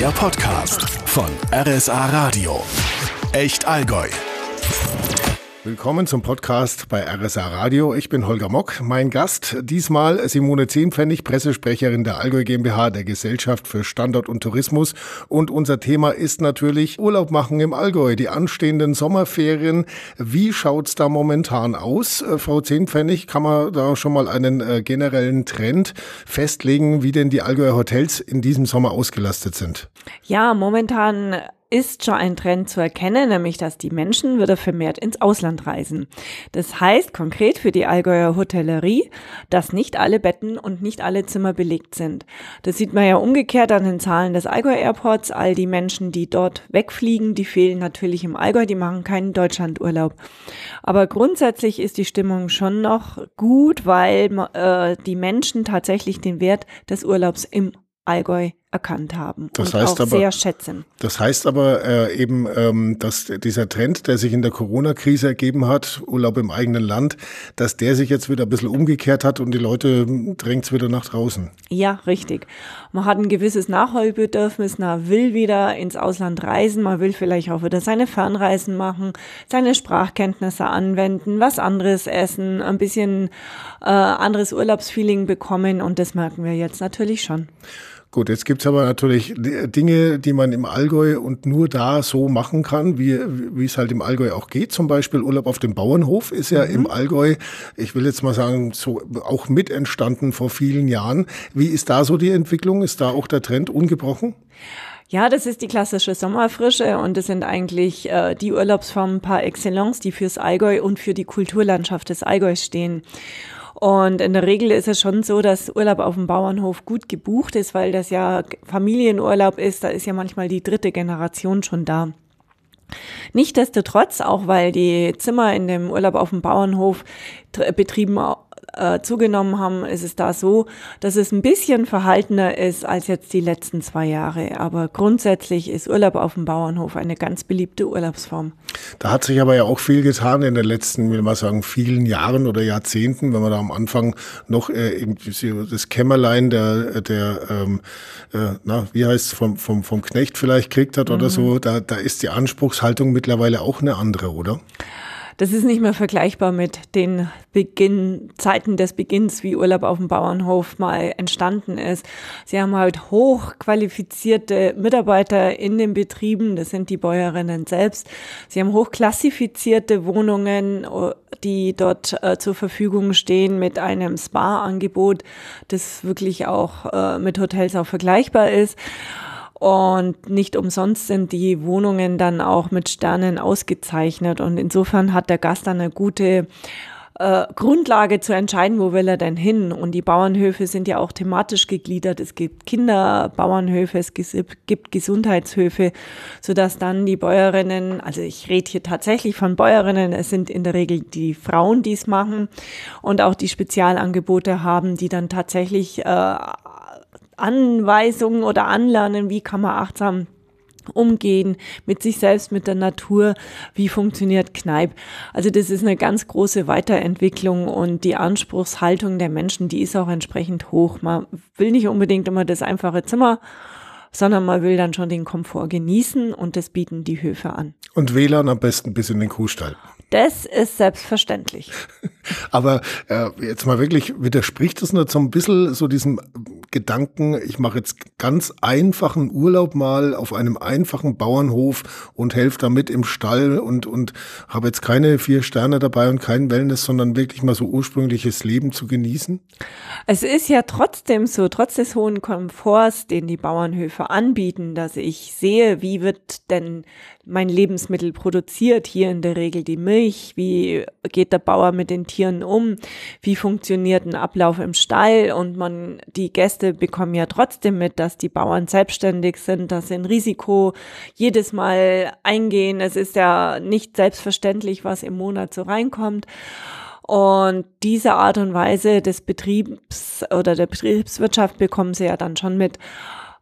Der Podcast von RSA Radio. Echt Allgäu. Willkommen zum Podcast bei RSA Radio. Ich bin Holger Mock. Mein Gast diesmal Simone Zehnpfennig, Pressesprecherin der Allgäu GmbH, der Gesellschaft für Standort und Tourismus. Und unser Thema ist natürlich Urlaub machen im Allgäu, die anstehenden Sommerferien. Wie schaut's da momentan aus? Äh, Frau Zehnpfennig, kann man da schon mal einen äh, generellen Trend festlegen, wie denn die Allgäuer Hotels in diesem Sommer ausgelastet sind? Ja, momentan ist schon ein Trend zu erkennen, nämlich dass die Menschen wieder vermehrt ins Ausland reisen. Das heißt konkret für die Allgäuer Hotellerie, dass nicht alle Betten und nicht alle Zimmer belegt sind. Das sieht man ja umgekehrt an den Zahlen des Allgäu Airports. All die Menschen, die dort wegfliegen, die fehlen natürlich im Allgäu, die machen keinen Deutschlandurlaub. Aber grundsätzlich ist die Stimmung schon noch gut, weil äh, die Menschen tatsächlich den Wert des Urlaubs im Allgäu erkannt haben das und heißt auch aber, sehr schätzen. Das heißt aber äh, eben, ähm, dass dieser Trend, der sich in der Corona-Krise ergeben hat, Urlaub im eigenen Land, dass der sich jetzt wieder ein bisschen umgekehrt hat und die Leute drängt wieder nach draußen. Ja, richtig. Man hat ein gewisses Nachholbedürfnis, man will wieder ins Ausland reisen, man will vielleicht auch wieder seine Fernreisen machen, seine Sprachkenntnisse anwenden, was anderes essen, ein bisschen äh, anderes Urlaubsfeeling bekommen und das merken wir jetzt natürlich schon. Gut, jetzt gibt's aber natürlich Dinge, die man im Allgäu und nur da so machen kann, wie, wie es halt im Allgäu auch geht. Zum Beispiel Urlaub auf dem Bauernhof ist ja mhm. im Allgäu, ich will jetzt mal sagen, so auch mit entstanden vor vielen Jahren. Wie ist da so die Entwicklung? Ist da auch der Trend ungebrochen? Ja, das ist die klassische Sommerfrische und das sind eigentlich äh, die Urlaubsformen par excellence, die fürs Allgäu und für die Kulturlandschaft des Allgäus stehen. Und in der Regel ist es schon so, dass Urlaub auf dem Bauernhof gut gebucht ist, weil das ja Familienurlaub ist. Da ist ja manchmal die dritte Generation schon da. Nichtsdestotrotz, auch weil die Zimmer in dem Urlaub auf dem Bauernhof betrieben äh, zugenommen haben, ist es da so, dass es ein bisschen verhaltener ist als jetzt die letzten zwei Jahre. Aber grundsätzlich ist Urlaub auf dem Bauernhof eine ganz beliebte Urlaubsform. Da hat sich aber ja auch viel getan in den letzten, will man sagen, vielen Jahren oder Jahrzehnten, wenn man da am Anfang noch äh, das Kämmerlein der, der ähm, äh, na, wie heißt vom, vom, vom Knecht vielleicht kriegt hat oder mhm. so, da, da ist die Anspruchshaltung mittlerweile auch eine andere, oder? Das ist nicht mehr vergleichbar mit den Beginn, Zeiten des Beginns, wie Urlaub auf dem Bauernhof mal entstanden ist. Sie haben halt hochqualifizierte Mitarbeiter in den Betrieben, das sind die Bäuerinnen selbst. Sie haben hochklassifizierte Wohnungen, die dort äh, zur Verfügung stehen mit einem Spa-Angebot, das wirklich auch äh, mit Hotels auch vergleichbar ist. Und nicht umsonst sind die Wohnungen dann auch mit Sternen ausgezeichnet. Und insofern hat der Gast dann eine gute äh, Grundlage zu entscheiden, wo will er denn hin. Und die Bauernhöfe sind ja auch thematisch gegliedert. Es gibt Kinderbauernhöfe, es gibt Gesundheitshöfe, sodass dann die Bäuerinnen, also ich rede hier tatsächlich von Bäuerinnen, es sind in der Regel die Frauen, die es machen und auch die Spezialangebote haben, die dann tatsächlich äh, Anweisungen oder Anlernen, wie kann man achtsam umgehen mit sich selbst, mit der Natur, wie funktioniert Kneipp. Also das ist eine ganz große Weiterentwicklung und die Anspruchshaltung der Menschen, die ist auch entsprechend hoch. Man will nicht unbedingt immer das einfache Zimmer, sondern man will dann schon den Komfort genießen und das bieten die Höfe an. Und WLAN am besten bis in den Kuhstall. Das ist selbstverständlich. Aber äh, jetzt mal wirklich, widerspricht das nicht so ein bisschen so diesem Gedanken, ich mache jetzt ganz einfachen Urlaub mal auf einem einfachen Bauernhof und helfe damit im Stall und, und habe jetzt keine vier Sterne dabei und kein Wellness, sondern wirklich mal so ursprüngliches Leben zu genießen? Es ist ja trotzdem so, trotz des hohen Komforts, den die Bauernhöfe anbieten, dass ich sehe, wie wird denn mein Lebensmittel produziert, hier in der Regel die Milch, wie geht der Bauer mit den Tieren um, wie funktioniert ein Ablauf im Stall und man, die Gäste bekommen ja trotzdem mit, dass die Bauern selbstständig sind, dass sie ein Risiko jedes Mal eingehen. Es ist ja nicht selbstverständlich, was im Monat so reinkommt. Und diese Art und Weise des Betriebs oder der Betriebswirtschaft bekommen sie ja dann schon mit.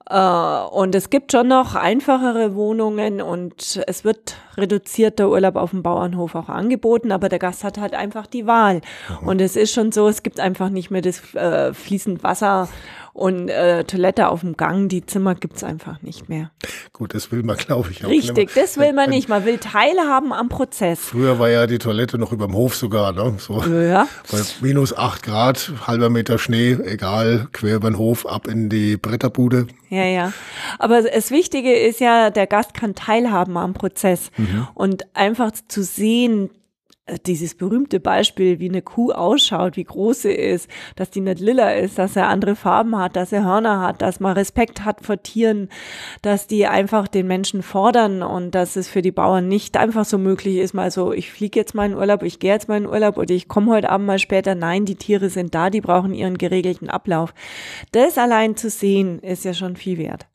Äh, und es gibt schon noch einfachere Wohnungen und es wird reduzierter Urlaub auf dem Bauernhof auch angeboten, aber der Gast hat halt einfach die Wahl. Mhm. Und es ist schon so, es gibt einfach nicht mehr das äh, fließend Wasser Und äh, Toilette auf dem Gang, die Zimmer gibt's einfach nicht mehr. Gut, das will man, glaube ich, auch. Richtig, das will man nicht. Man will teilhaben am Prozess. Früher war ja die Toilette noch überm Hof sogar, ne? So Ja. bei minus acht Grad, halber Meter Schnee, egal, quer über den Hof, ab in die Bretterbude. Ja, ja. Aber das Wichtige ist ja, der Gast kann teilhaben am Prozess und einfach zu sehen, dieses berühmte Beispiel, wie eine Kuh ausschaut, wie groß sie ist, dass die nicht lila ist, dass er andere Farben hat, dass er Hörner hat, dass man Respekt hat vor Tieren, dass die einfach den Menschen fordern und dass es für die Bauern nicht einfach so möglich ist, mal so, ich fliege jetzt mal in Urlaub, ich gehe jetzt mal in Urlaub oder ich komme heute Abend mal später. Nein, die Tiere sind da, die brauchen ihren geregelten Ablauf. Das allein zu sehen, ist ja schon viel wert.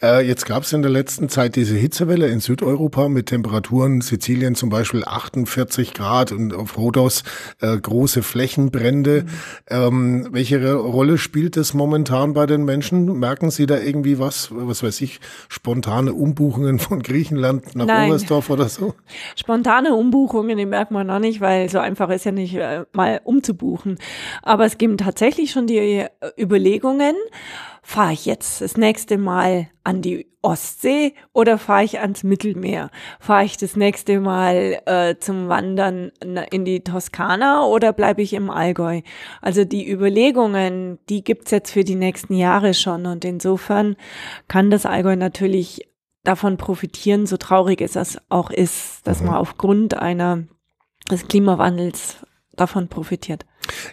Äh, jetzt gab es in der letzten Zeit diese Hitzewelle in Südeuropa mit Temperaturen, Sizilien zum Beispiel 48 Grad und auf Rhodos äh, große Flächenbrände. Ähm, welche Rolle spielt das momentan bei den Menschen? Merken Sie da irgendwie was, was weiß ich, spontane Umbuchungen von Griechenland nach Nein. Oberstdorf oder so? Spontane Umbuchungen, die merkt man noch nicht, weil so einfach ist ja nicht äh, mal umzubuchen. Aber es gibt tatsächlich schon die äh, Überlegungen, fahre ich jetzt das nächste Mal an die Ostsee oder fahre ich ans Mittelmeer? Fahre ich das nächste Mal äh, zum Wandern in die Toskana oder bleibe ich im Allgäu? Also die Überlegungen, die gibt's jetzt für die nächsten Jahre schon und insofern kann das Allgäu natürlich davon profitieren, so traurig es das auch ist, dass man aufgrund einer des Klimawandels davon profitiert.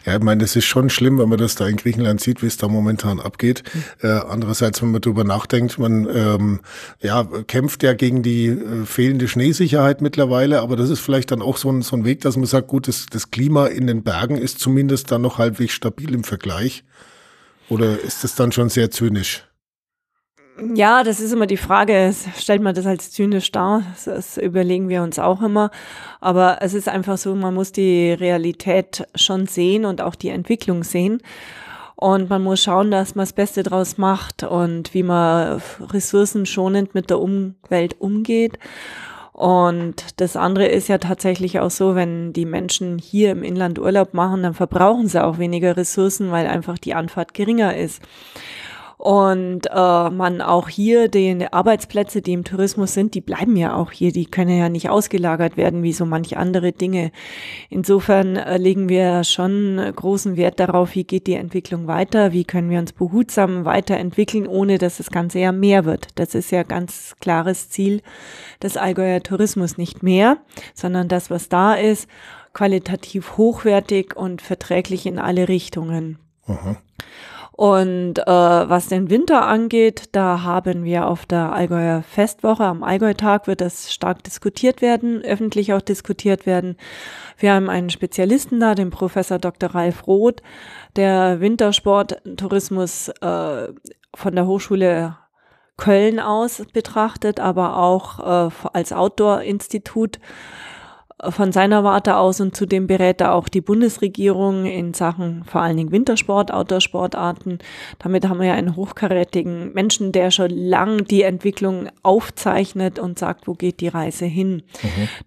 Ja, ich meine, das ist schon schlimm, wenn man das da in Griechenland sieht, wie es da momentan abgeht. Äh, andererseits, wenn man darüber nachdenkt, man ähm, ja, kämpft ja gegen die äh, fehlende Schneesicherheit mittlerweile, aber das ist vielleicht dann auch so ein, so ein Weg, dass man sagt, gut, das, das Klima in den Bergen ist zumindest dann noch halbwegs stabil im Vergleich. Oder ist das dann schon sehr zynisch? Ja, das ist immer die Frage, stellt man das als zynisch dar? Das, das überlegen wir uns auch immer. Aber es ist einfach so, man muss die Realität schon sehen und auch die Entwicklung sehen. Und man muss schauen, dass man das Beste draus macht und wie man ressourcenschonend mit der Umwelt umgeht. Und das andere ist ja tatsächlich auch so, wenn die Menschen hier im Inland Urlaub machen, dann verbrauchen sie auch weniger Ressourcen, weil einfach die Anfahrt geringer ist. Und äh, man auch hier die Arbeitsplätze, die im Tourismus sind, die bleiben ja auch hier. Die können ja nicht ausgelagert werden wie so manche andere Dinge. Insofern äh, legen wir schon großen Wert darauf, wie geht die Entwicklung weiter, wie können wir uns behutsam weiterentwickeln, ohne dass das Ganze ja mehr wird. Das ist ja ganz klares Ziel des Allgäuer Tourismus nicht mehr, sondern das, was da ist, qualitativ hochwertig und verträglich in alle Richtungen. Und äh, was den Winter angeht, da haben wir auf der Allgäuer Festwoche, am Allgäu-Tag wird das stark diskutiert werden, öffentlich auch diskutiert werden. Wir haben einen Spezialisten da, den Professor Dr. Ralf Roth, der Wintersporttourismus äh, von der Hochschule Köln aus betrachtet, aber auch äh, als Outdoor-Institut von seiner Warte aus und zudem berät er auch die Bundesregierung in Sachen vor allen Dingen Wintersport, Outdoor-Sportarten. Damit haben wir ja einen hochkarätigen Menschen, der schon lang die Entwicklung aufzeichnet und sagt, wo geht die Reise hin.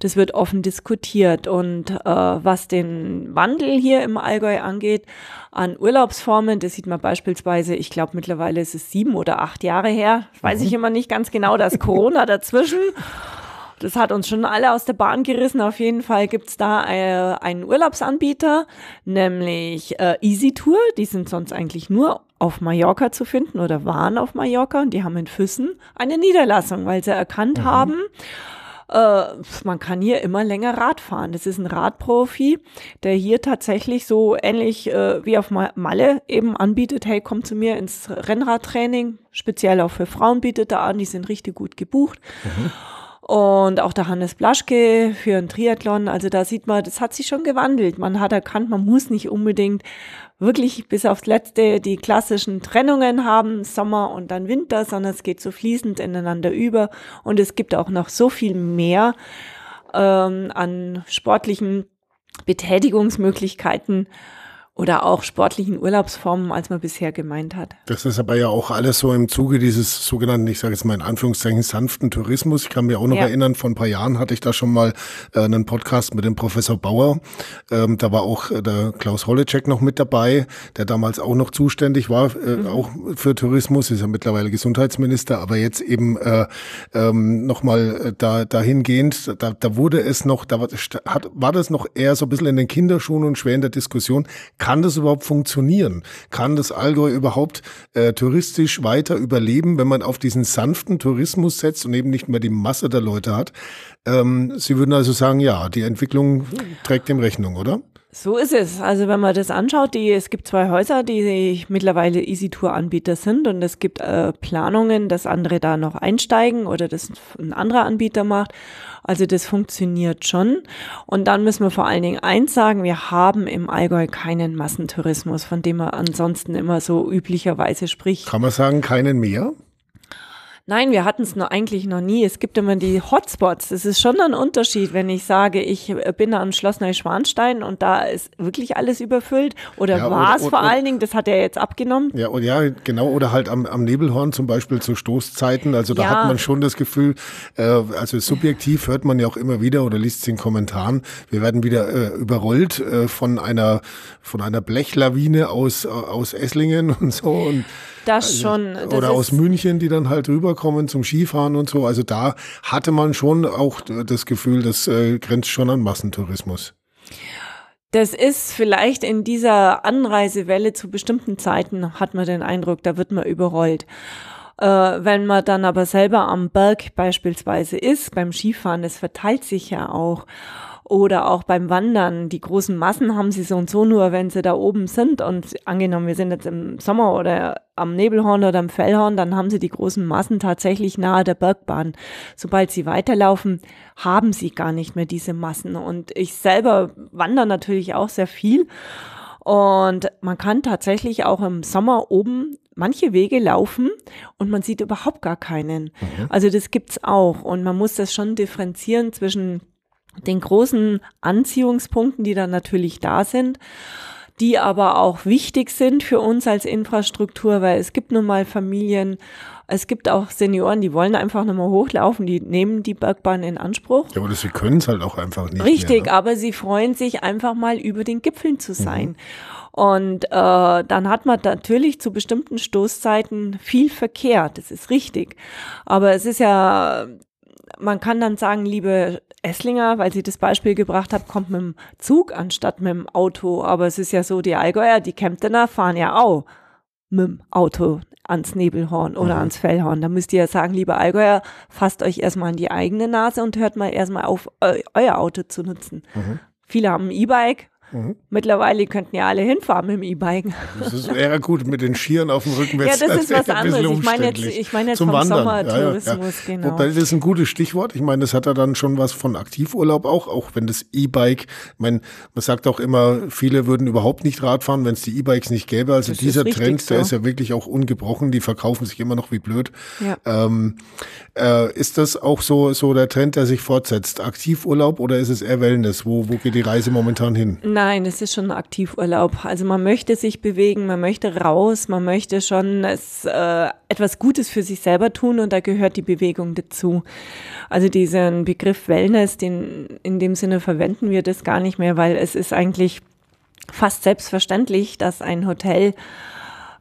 Das wird offen diskutiert. Und äh, was den Wandel hier im Allgäu angeht, an Urlaubsformen, das sieht man beispielsweise, ich glaube mittlerweile ist es sieben oder acht Jahre her, weiß ich immer nicht ganz genau, da ist Corona dazwischen. Das hat uns schon alle aus der Bahn gerissen. Auf jeden Fall gibt's da äh, einen Urlaubsanbieter, nämlich äh, Easy Tour. Die sind sonst eigentlich nur auf Mallorca zu finden oder waren auf Mallorca und die haben in Füssen eine Niederlassung, weil sie erkannt haben, äh, man kann hier immer länger Rad fahren. Das ist ein Radprofi, der hier tatsächlich so ähnlich äh, wie auf Ma- Malle eben anbietet, hey, komm zu mir ins Rennradtraining, speziell auch für Frauen bietet er an, die sind richtig gut gebucht. Und auch der Hannes Blaschke für einen Triathlon. Also da sieht man, das hat sich schon gewandelt. Man hat erkannt, man muss nicht unbedingt wirklich bis aufs Letzte die klassischen Trennungen haben, Sommer und dann Winter, sondern es geht so fließend ineinander über. Und es gibt auch noch so viel mehr ähm, an sportlichen Betätigungsmöglichkeiten. Oder auch sportlichen Urlaubsformen, als man bisher gemeint hat. Das ist aber ja auch alles so im Zuge dieses sogenannten, ich sage jetzt mal in Anführungszeichen, sanften Tourismus. Ich kann mir auch noch ja. erinnern, vor ein paar Jahren hatte ich da schon mal äh, einen Podcast mit dem Professor Bauer. Ähm, da war auch äh, der Klaus Holleczek noch mit dabei, der damals auch noch zuständig war, äh, mhm. auch für Tourismus, ist ja mittlerweile Gesundheitsminister, aber jetzt eben äh, ähm, nochmal äh, da, dahingehend, da, da wurde es noch, da war, hat, war das noch eher so ein bisschen in den Kinderschuhen und schwer in der Diskussion kann das überhaupt funktionieren? Kann das Allgäu überhaupt äh, touristisch weiter überleben, wenn man auf diesen sanften Tourismus setzt und eben nicht mehr die Masse der Leute hat? Ähm, Sie würden also sagen, ja, die Entwicklung trägt dem Rechnung, oder? So ist es. Also wenn man das anschaut, die, es gibt zwei Häuser, die mittlerweile Easy-Tour-Anbieter sind und es gibt äh, Planungen, dass andere da noch einsteigen oder das ein anderer Anbieter macht. Also das funktioniert schon. Und dann müssen wir vor allen Dingen eins sagen, wir haben im Allgäu keinen Massentourismus, von dem man ansonsten immer so üblicherweise spricht. Kann man sagen, keinen mehr? Nein, wir hatten es noch eigentlich noch nie. Es gibt immer die Hotspots. Das ist schon ein Unterschied, wenn ich sage, ich bin am Schloss Neuschwanstein und da ist wirklich alles überfüllt. Oder ja, war es vor allen Dingen, das hat er jetzt abgenommen. Ja, und ja, genau. Oder halt am, am Nebelhorn zum Beispiel zu Stoßzeiten. Also da ja. hat man schon das Gefühl, äh, also subjektiv hört man ja auch immer wieder oder liest es in Kommentaren, wir werden wieder äh, überrollt äh, von einer von einer Blechlawine aus, äh, aus Esslingen und so. Und das also, schon. Das oder aus München, die dann halt rüberkommen zum Skifahren und so. Also da hatte man schon auch das Gefühl, das äh, grenzt schon an Massentourismus. Das ist vielleicht in dieser Anreisewelle zu bestimmten Zeiten, hat man den Eindruck, da wird man überrollt. Äh, wenn man dann aber selber am Berg beispielsweise ist, beim Skifahren, das verteilt sich ja auch oder auch beim Wandern. Die großen Massen haben sie so und so nur, wenn sie da oben sind. Und angenommen, wir sind jetzt im Sommer oder am Nebelhorn oder am Fellhorn, dann haben sie die großen Massen tatsächlich nahe der Bergbahn. Sobald sie weiterlaufen, haben sie gar nicht mehr diese Massen. Und ich selber wandere natürlich auch sehr viel. Und man kann tatsächlich auch im Sommer oben manche Wege laufen und man sieht überhaupt gar keinen. Mhm. Also das gibt's auch. Und man muss das schon differenzieren zwischen den großen Anziehungspunkten, die dann natürlich da sind, die aber auch wichtig sind für uns als Infrastruktur, weil es gibt nun mal Familien, es gibt auch Senioren, die wollen einfach nochmal hochlaufen, die nehmen die Bergbahn in Anspruch. Ja, aber sie können es halt auch einfach nicht. Richtig, mehr, ne? aber sie freuen sich einfach mal über den Gipfeln zu sein. Mhm. Und äh, dann hat man natürlich zu bestimmten Stoßzeiten viel Verkehr, das ist richtig. Aber es ist ja man kann dann sagen, liebe Esslinger, weil sie das Beispiel gebracht hat, kommt mit dem Zug anstatt mit dem Auto. Aber es ist ja so, die Allgäuer, die Kemptener fahren ja auch mit dem Auto ans Nebelhorn oder mhm. ans Fellhorn. Da müsst ihr ja sagen, liebe Allgäuer, fasst euch erstmal an die eigene Nase und hört mal erstmal auf, euer Auto zu nutzen. Mhm. Viele haben ein E-Bike, Mhm. Mittlerweile könnten ja alle hinfahren mit dem E-Bike. Das ist eher gut mit den Skiern auf dem Rücken. Ja, das ist was anderes. Ich meine jetzt, ich meine jetzt Zum vom Sommertourismus, ja, ja, genau. Wobei, das ist ein gutes Stichwort. Ich meine, das hat ja dann schon was von Aktivurlaub auch, auch wenn das E-Bike, ich meine, man sagt auch immer, viele würden überhaupt nicht Rad fahren, wenn es die E-Bikes nicht gäbe. Also das dieser Trend, so. der ist ja wirklich auch ungebrochen. Die verkaufen sich immer noch wie blöd. Ja. Ähm, äh, ist das auch so, so der Trend, der sich fortsetzt? Aktivurlaub oder ist es eher Wellness? Wo, wo geht die Reise momentan hin? Nein, es ist schon Aktivurlaub. Also man möchte sich bewegen, man möchte raus, man möchte schon es, äh, etwas Gutes für sich selber tun und da gehört die Bewegung dazu. Also diesen Begriff Wellness, den in dem Sinne verwenden wir das gar nicht mehr, weil es ist eigentlich fast selbstverständlich, dass ein Hotel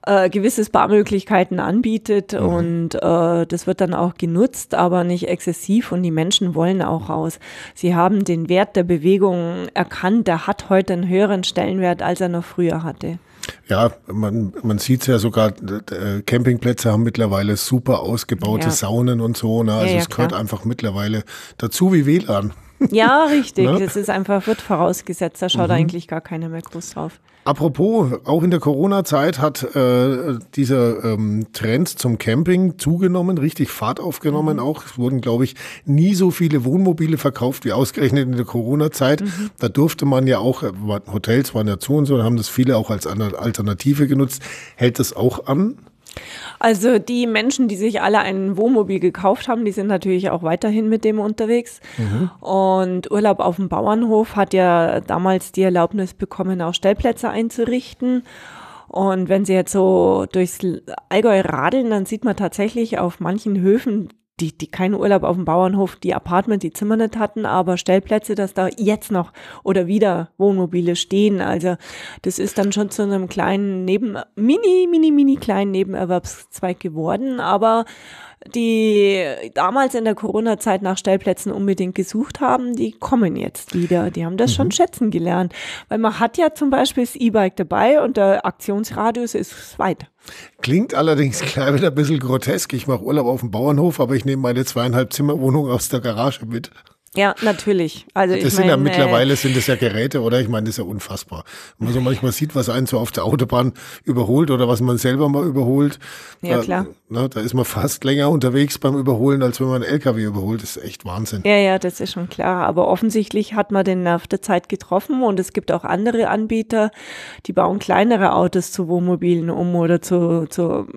äh, gewisse Sparmöglichkeiten anbietet mhm. und äh, das wird dann auch genutzt, aber nicht exzessiv und die Menschen wollen auch raus. Sie haben den Wert der Bewegung erkannt, der hat heute einen höheren Stellenwert, als er noch früher hatte. Ja, man, man sieht es ja sogar, äh, Campingplätze haben mittlerweile super ausgebaute ja. Saunen und so. Ne? Also ja, ja, es gehört klar. einfach mittlerweile dazu wie WLAN. Ja, richtig. ne? Das ist einfach, wird vorausgesetzt. Da schaut mhm. eigentlich gar keiner mehr groß drauf. Apropos, auch in der Corona-Zeit hat äh, dieser ähm, Trend zum Camping zugenommen, richtig Fahrt aufgenommen mhm. auch. Es wurden, glaube ich, nie so viele Wohnmobile verkauft wie ausgerechnet in der Corona-Zeit. Mhm. Da durfte man ja auch, äh, Hotels waren ja zu und so, da haben das viele auch als Alternative genutzt. Hält das auch an? Also die Menschen, die sich alle ein Wohnmobil gekauft haben, die sind natürlich auch weiterhin mit dem unterwegs. Mhm. Und Urlaub auf dem Bauernhof hat ja damals die Erlaubnis bekommen, auch Stellplätze einzurichten. Und wenn Sie jetzt so durchs Allgäu radeln, dann sieht man tatsächlich auf manchen Höfen die, die keinen Urlaub auf dem Bauernhof, die Apartment, die Zimmer nicht hatten, aber Stellplätze, dass da jetzt noch oder wieder Wohnmobile stehen. Also das ist dann schon zu einem kleinen Neben, mini, mini, mini kleinen Nebenerwerbszweig geworden. Aber die damals in der Corona-Zeit nach Stellplätzen unbedingt gesucht haben, die kommen jetzt wieder. Die haben das mhm. schon schätzen gelernt. Weil man hat ja zum Beispiel das E-Bike dabei und der Aktionsradius ist weit. Klingt allerdings gleich wieder ein bisschen grotesk. Ich mache Urlaub auf dem Bauernhof, aber ich nehme meine zweieinhalb Zimmerwohnung aus der Garage mit. Ja, natürlich. Also das ich sind mein, ja mittlerweile sind das ja Geräte, oder? Ich meine, das ist ja unfassbar. Wenn man so manchmal sieht, was einen so auf der Autobahn überholt oder was man selber mal überholt. Ja, klar. Da, ne, da ist man fast länger unterwegs beim Überholen, als wenn man einen LKW überholt. Das ist echt Wahnsinn. Ja, ja, das ist schon klar. Aber offensichtlich hat man den Nerv der Zeit getroffen und es gibt auch andere Anbieter, die bauen kleinere Autos zu Wohnmobilen um oder zu, zu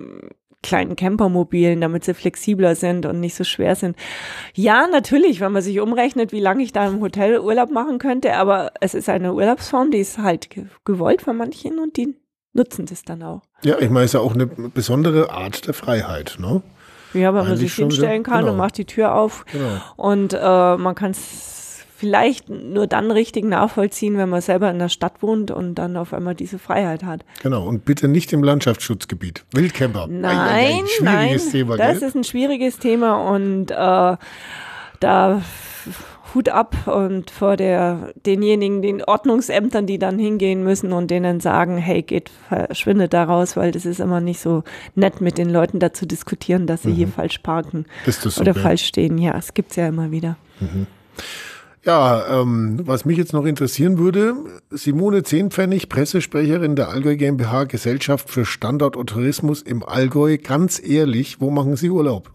kleinen Campermobilen, damit sie flexibler sind und nicht so schwer sind. Ja, natürlich, wenn man sich umrechnet, wie lange ich da im Hotel Urlaub machen könnte, aber es ist eine Urlaubsform, die ist halt gewollt von manchen und die nutzen das dann auch. Ja, ich meine, es ist ja auch eine besondere Art der Freiheit, ne? Ja, weil man sich hinstellen kann genau. und macht die Tür auf genau. und äh, man kann es vielleicht nur dann richtig nachvollziehen, wenn man selber in der Stadt wohnt und dann auf einmal diese Freiheit hat. Genau, und bitte nicht im Landschaftsschutzgebiet. Wildcamper. Nein, ein, schwieriges nein, Thema, das gell? ist ein schwieriges Thema und äh, da Hut ab und vor der, denjenigen, den Ordnungsämtern, die dann hingehen müssen und denen sagen, hey, geht, verschwindet da raus, weil das ist immer nicht so nett, mit den Leuten da zu diskutieren, dass sie mhm. hier falsch parken oder falsch stehen. Ja, es gibt's ja immer wieder. Mhm. Ja, ähm, was mich jetzt noch interessieren würde, Simone Zehnpfennig, Pressesprecherin der Allgäu GmbH Gesellschaft für Standort und Tourismus im Allgäu. Ganz ehrlich, wo machen Sie Urlaub?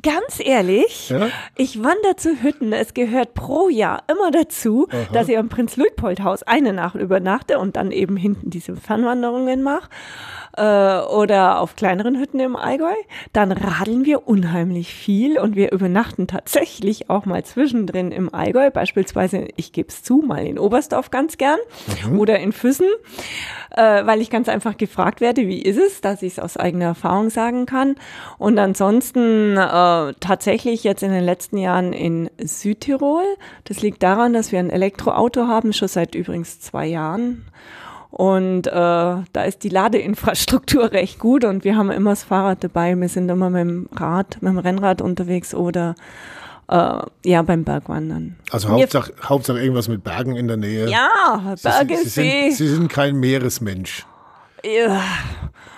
Ganz ehrlich, ja? ich wandere zu Hütten. Es gehört pro Jahr immer dazu, Aha. dass ich am Prinz-Luitpold-Haus eine Nacht übernachte und dann eben hinten diese Fernwanderungen mache äh, oder auf kleineren Hütten im Allgäu, dann radeln wir unheimlich viel und wir übernachten tatsächlich auch mal zwischendrin im Allgäu, beispielsweise, ich gebe es zu, mal in Oberstdorf ganz gern mhm. oder in Füssen, äh, weil ich ganz einfach gefragt werde, wie ist es, dass ich es aus eigener Erfahrung sagen kann. Und ansonsten äh, tatsächlich jetzt in den letzten Jahren in Südtirol. Das liegt daran, dass wir ein Elektroauto haben, schon seit übrigens zwei Jahren. Und äh, da ist die Ladeinfrastruktur recht gut und wir haben immer das Fahrrad dabei. Wir sind immer mit dem Rad, mit dem Rennrad unterwegs oder äh, ja, beim Bergwandern. Also Hauptsache, Hauptsache irgendwas mit Bergen in der Nähe. Ja, Berge, Sie, Sie. Sind, Sie sind kein Meeresmensch. Ja.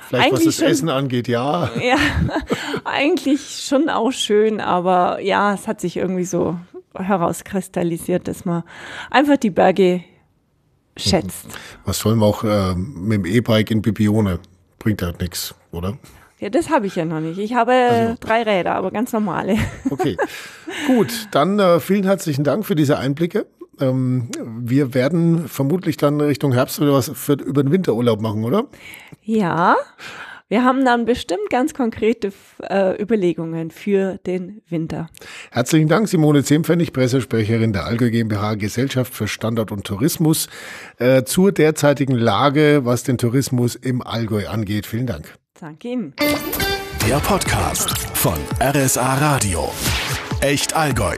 Vielleicht was das schon, Essen angeht, ja. Ja, eigentlich schon auch schön, aber ja, es hat sich irgendwie so herauskristallisiert, dass man einfach die Berge schätzt. Was soll man auch äh, mit dem E-Bike in Bibione? Bringt halt nichts, oder? Ja, das habe ich ja noch nicht. Ich habe also, drei Räder, aber ganz normale. Okay, gut. Dann äh, vielen herzlichen Dank für diese Einblicke. Ähm, wir werden vermutlich dann Richtung Herbst oder was für, über den Winterurlaub machen, oder? Ja. Wir haben dann bestimmt ganz konkrete äh, Überlegungen für den Winter. Herzlichen Dank, Simone Zehmpfennig, Pressesprecherin der Allgäu GmbH Gesellschaft für Standort und Tourismus, äh, zur derzeitigen Lage, was den Tourismus im Allgäu angeht. Vielen Dank. Danke Ihnen. Der Podcast von RSA Radio. Echt Allgäu.